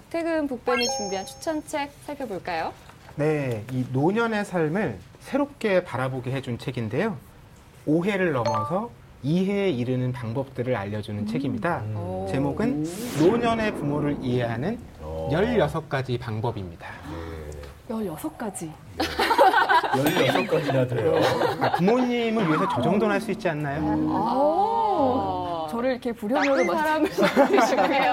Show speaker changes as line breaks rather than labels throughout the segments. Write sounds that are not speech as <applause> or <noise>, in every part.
박태근 북변이 준비한 추천책 살펴볼까요?
네, 이 노년의 삶을 새롭게 바라보게 해준 책인데요. 오해를 넘어서 이해에 이르는 방법들을 알려주는 책입니다.
오.
제목은 노년의 부모를 이해하는
어.
16가지 방법입니다.
16가지.
16가지나 돼요.
아, 부모님을 위해서 저 정도는 할 수 있지 않나요?
오.
저를 이렇게 불효녀로 만들
사람을 만드시네요.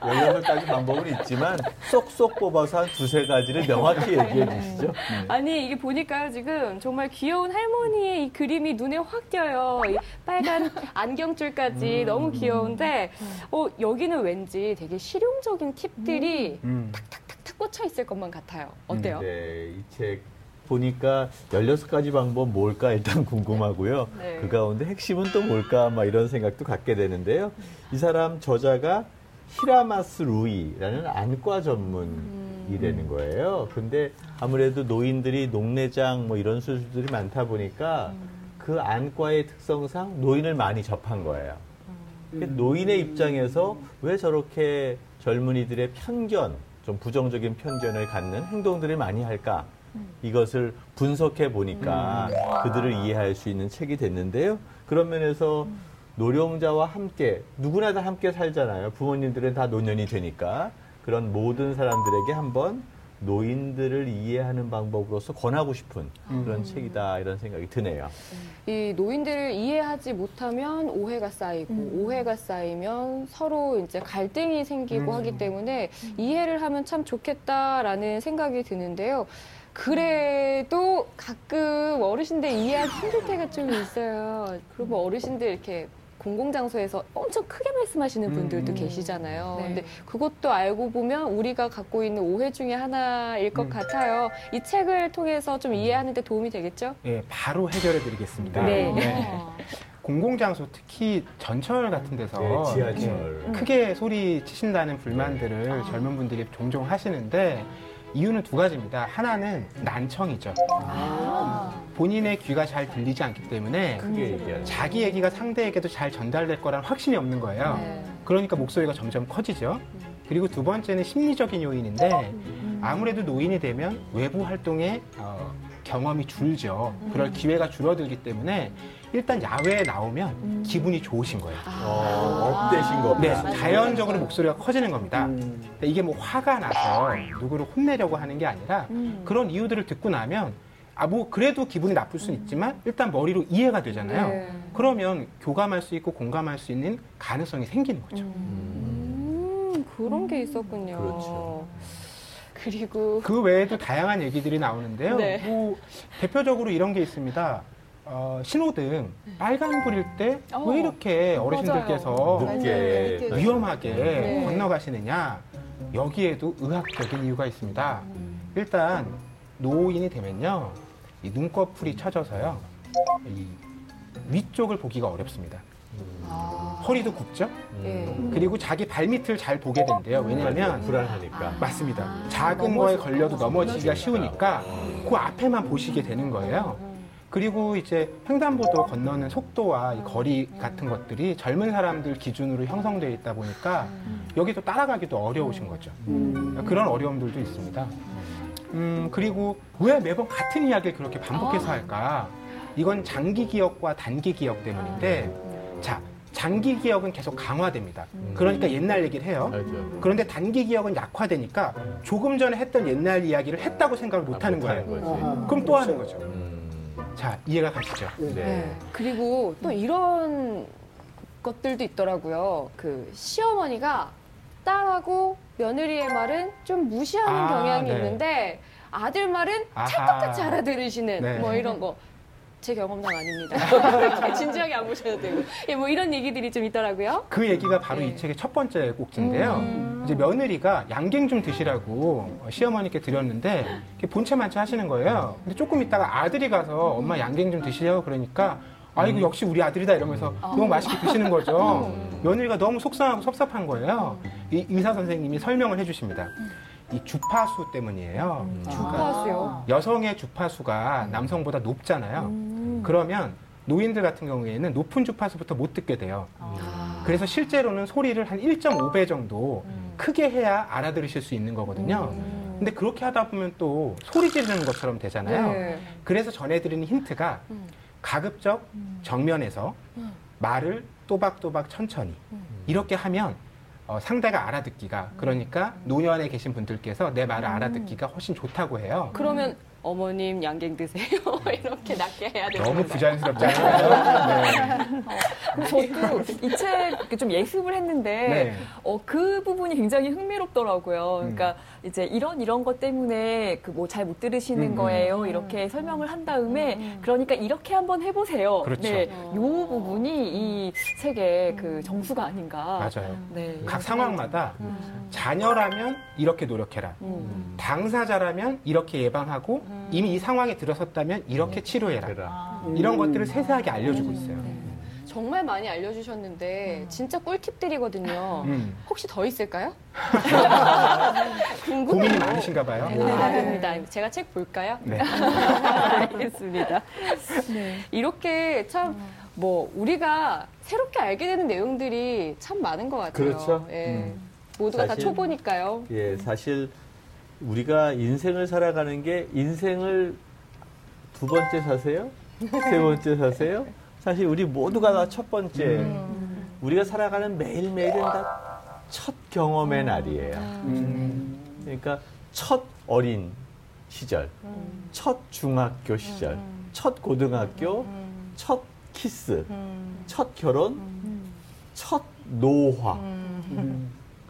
16가지 <laughs> 방법은 있지만 쏙쏙 뽑아서 한 두세 가지를 명확히 얘기해 주시죠. 네.
아니 이게 보니까요 지금 정말 귀여운 할머니의 이 그림이 눈에 확 띄어요. 이 빨간 <laughs> 안경줄까지 너무 귀여운데 어, 여기는 왠지 되게 실용적인 팁들이
음.
탁탁 꽂혀 있을 것만 같아요. 어때요?
네, 이 책 보니까 16가지 방법 뭘까 일단 <laughs> 궁금하고요.
네.
그 가운데 핵심은 또 뭘까 막 이런 생각도 갖게 되는데요. 이 사람 저자가 히라마스 루이라는 안과 전문이라는 거예요. 근데 아무래도 노인들이 녹내장 뭐 이런 수술들이 많다 보니까 그 안과의 특성상 노인을 많이 접한 거예요. 그러니까 노인의 입장에서 왜 저렇게 젊은이들의 편견, 좀 부정적인 편견을 갖는 행동들을 많이 할까? 이것을 분석해 보니까 그들을 이해할 수 있는 책이 됐는데요. 그런 면에서 노령자와 함께 누구나 다 함께 살잖아요. 부모님들은 다 노년이 되니까 그런 모든 사람들에게 한번 노인들을 이해하는 방법으로서 권하고 싶은 그런 책이다 이런 생각이 드네요.
이 노인들을 이해하지 못하면 오해가 쌓이고 오해가 쌓이면 서로 이제 갈등이 생기고
음.
하기 때문에 이해를 하면 참 좋겠다라는 생각이 드는데요. 그래도 가끔 어르신들 이해하기 힘들 때가 좀 있어요. 그리고 어르신들 이렇게 공공장소에서 엄청 크게 말씀하시는 분들도
음.
계시잖아요.
네.
근데 그것도 알고 보면 우리가 갖고 있는 오해 중에 하나일 것
음.
같아요. 이 책을 통해서 좀 이해하는 데 도움이 되겠죠?
예, 바로 해결해 드리겠습니다.
네.
공공장소 특히 전철 같은 데서
네, 지하철.
이렇게 크게 소리 치신다는 불만들을 젊은 분들이 종종 하시는데 이유는 두 가지입니다. 하나는 난청이죠. 본인의 귀가 잘 들리지 않기 때문에. 자기 얘기가 상대에게도 잘 전달될 거라는 확신이 없는 거예요.
네.
그러니까 목소리가 점점 커지죠. 그리고 두 번째는 심리적인 요인인데 아무래도 노인이 되면 외부 활동에 어, 경험이 줄죠. 그럴 기회가 줄어들기 때문에 일단 야외에 나오면 기분이 좋으신 거예요.
어, 업되신 거.
네,
봐.
자연적으로 목소리가 커지는 겁니다. 근데 이게 뭐 화가 나서 누구를 혼내려고 하는 게 아니라 그런 이유들을 듣고 나면 아, 뭐, 그래도 기분이 나쁠 수는 있지만 일단 머리로 이해가 되잖아요.
네.
그러면 교감할 수 있고 공감할 수 있는 가능성이 생기는 거죠.
음, 그런 게 있었군요.
그렇죠.
그리고
그 외에도 다양한 얘기들이 나오는데요.
네.
뭐, 대표적으로 이런 게 있습니다. 어, 신호등 빨간 불일 때왜
어,
이렇게 어르신들께서
늦게
위험하게
네.
건너가시느냐 여기에도 의학적인 이유가 있습니다. 일단 노인이 되면요 이 눈꺼풀이 처져서요 이 위쪽을 보기가 어렵습니다. 허리도 굽죠.
예.
그리고 자기 발밑을 잘 보게 된대요. 왜냐하면
불안하니까.
맞습니다. 작은 거에 걸려도 넘어지기가 쉬우니까 그 앞에만 보시게 되는 거예요. 그리고 이제 횡단보도 건너는 속도와 이 거리 같은 것들이 젊은 사람들 기준으로 형성되어 있다 보니까 여기도 따라가기도 어려우신 거죠. 그런 어려움들도 있습니다. 음, 그리고 왜 매번 같은 이야기를 그렇게 반복해서 할까? 이건 장기 기억과 단기 기억 때문인데, 자, 장기 기억은 계속 강화됩니다. 그러니까 옛날 얘기를 해요.
알죠.
그런데 단기 기억은 약화되니까 조금 전에 했던 옛날 이야기를 했다고 생각을 못 하는 거예요.
거지.
그럼 또 하는 거죠.
음,
자, 이해가 가시죠?
네.
네. 그리고 또 이런 것들도 있더라고요. 그 시어머니가 딸하고 며느리의 말은 좀 무시하는
아,
경향이
네.
있는데 아들 말은. 찰떡같이 알아들으시는
네.
뭐 이런 거. 제 경험담 아닙니다. <laughs> 진지하게 안 보셔도 되고. 예, 뭐 이런 얘기들이 좀 있더라고요.
그 얘기가 바로
네.
이 책의 첫 번째 꼭지인데요.
음.
이제 며느리가 양갱 좀 드시라고 시어머니께 드렸는데 이렇게 본체만치 하시는 거예요. 근데 조금 있다가 아들이 가서 엄마 양갱 좀 드시려고 그러니까 아이고 역시 우리 아들이다 이러면서 너무 맛있게 드시는 거죠. 며느리가 너무 속상하고 섭섭한 거예요. 이 의사 선생님이 설명을 해주십니다. 이 주파수 때문이에요.
주파수요.
여성의 주파수가 남성보다 높잖아요. 그러면 노인들 같은 경우에는 높은 주파수부터 못 듣게 돼요.
아.
그래서 실제로는 소리를 한 1.5배 정도 크게 해야 알아들으실 수 있는 거거든요.
음.
근데 그렇게 하다 보면 또 소리 지르는 것처럼 되잖아요.
네.
그래서 전해드리는 힌트가
음.
가급적 정면에서
음.
말을 또박또박 천천히
음.
이렇게 하면 어, 상대가 알아듣기가 그러니까 노년에 계신 분들께서 내 말을
음.
알아듣기가 훨씬 좋다고 해요.
그러면 어머님 양갱 드세요. <laughs> 이렇게 낮게 해야 되는
너무? 부자연스럽지 않아요?
저도 이 책 좀 예습을 했는데
네.
어, 그 부분이 굉장히 흥미롭더라고요.
음.
그러니까 이제 이런 이런 것 때문에 그 뭐 잘 못 들으시는
음, 음.
거예요. 이렇게 설명을 한 다음에 그러니까 이렇게 한번 해보세요.
그렇죠.
네,
어.
요 부분이 이 책의 그 정수가 아닌가.
맞아요.
네.
각 상황마다
음.
자녀라면 이렇게 노력해라.
음.
당사자라면 이렇게 예방하고 이미 이 상황에 들어섰다면 이렇게 치료해라.
그래라.
이런 것들을 세세하게 알려주고 있어요.
정말 많이 알려주셨는데 진짜 꿀팁들이거든요.
음.
혹시 더 있을까요? <laughs>
고민이
궁금해요.
많으신가 봐요.
네, 아닙니다. 제가 책 볼까요?
네. <laughs>
알겠습니다.
네.
이렇게 참 뭐 우리가 새롭게 알게 되는 내용들이 참 많은 것 같아요.
그렇죠.
예. 모두가 다
사실-
초보니까요.
예, 사실 우리가 인생을 살아가는 게 인생을 두 번째 사세요? 세 번째 사세요? 사실 우리 모두가 다 첫 번째.
음.
우리가 살아가는 매일매일은 다 첫 경험의 날이에요.
음.
그러니까 첫 어린 시절, 첫 중학교 시절, 첫 고등학교, 첫 키스, 첫 결혼, 첫 노화,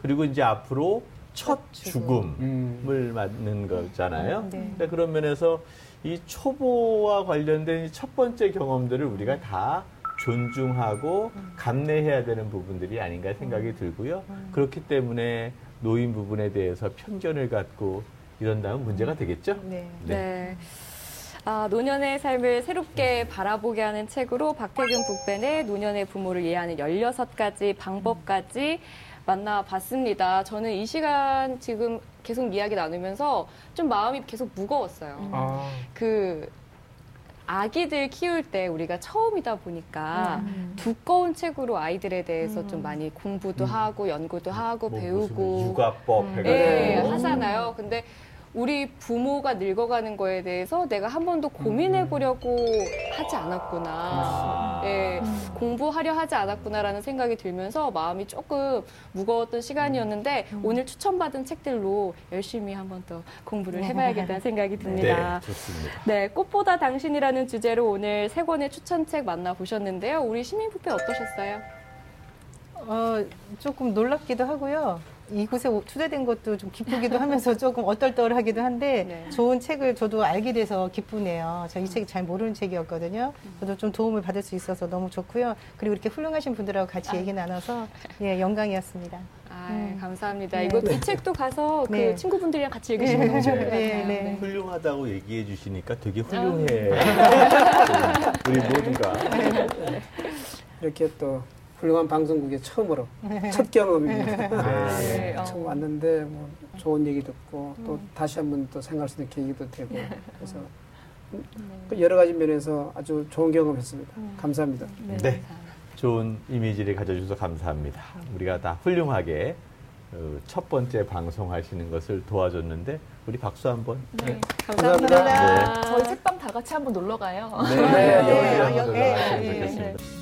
그리고 이제 앞으로 첫 죽음을
음.
맞는 거잖아요.
네.
그러니까 그런 면에서 이 초보와 관련된 이첫 번째 경험들을 우리가 다 존중하고 감내해야 되는 부분들이 아닌가 생각이 들고요. 그렇기 때문에 노인 부분에 대해서 편견을 갖고 이런다면 문제가 되겠죠?
네.
네. 아, 노년의 삶을 새롭게 바라보게 하는 책으로 박태균 북벤의 노년의 부모를 이해하는 16가지 방법까지 만나봤습니다. 저는 이 시간 지금 계속 이야기 나누면서 좀 마음이 계속 무거웠어요.
아,
그 아기들 키울 때 우리가 처음이다 보니까 두꺼운 책으로 아이들에 대해서 좀 많이 공부도 하고 연구도 하고
뭐
배우고.
육아법
예,
해가지고.
하잖아요. 근데 우리 부모가 늙어가는 거에 대해서 내가 한 번도 고민해 보려고 하지 않았구나. 예, 공부하려 하지 않았구나라는 생각이 들면서 마음이 조금 무거웠던 시간이었는데 오늘 추천받은 책들로 열심히 한 번 더 공부를 해봐야겠다는 생각이 듭니다.
네, 좋습니다.
네, 꽃보다 당신이라는 주제로 오늘 세 권의 추천책 만나보셨는데요. 우리 시민부패 어떠셨어요?
어, 조금 놀랍기도 하고요. 이곳에 오- 투자된 것도 좀 기쁘기도 <laughs> 하면서 조금 얼떨떨하기도 한데
네.
좋은 책을 저도 알게 돼서 기쁘네요. 저 이 책이 잘 모르는 책이었거든요. 저도 좀 도움을 받을 수 있어서 너무 좋고요. 그리고 이렇게 훌륭하신 분들하고 같이 얘기 나눠서 <laughs> 예, 영광이었습니다.
아, 감사합니다.
네.
이거 이 책도 가서 <laughs> 그
네.
친구분들이랑 같이 읽으시면 너무 좋을 것 같아요.
네, 네.
훌륭하다고 얘기해 주시니까 되게 훌륭해. 우리 모두가.
이렇게 또 훌륭한 방송국에 처음으로 <laughs> 첫 경험입니다.
네, <laughs> 어.
처음 왔는데 뭐 좋은 얘기 듣고 또 다시 한번 또 생각할 수 있는 계기도 되고 그래서 그 여러 가지 면에서 아주 좋은 경험했습니다. 감사합니다.
네. 좋은 이미지를 가져주셔서 감사합니다. 우리가 다 훌륭하게 어, 첫 번째 방송하시는 것을 도와줬는데 우리 박수 한번. 네.
감사합니다.
저희 책방 다 같이 한번 놀러 가요.
네.
네,
여기
여기,
네.
네.
좋겠습니다.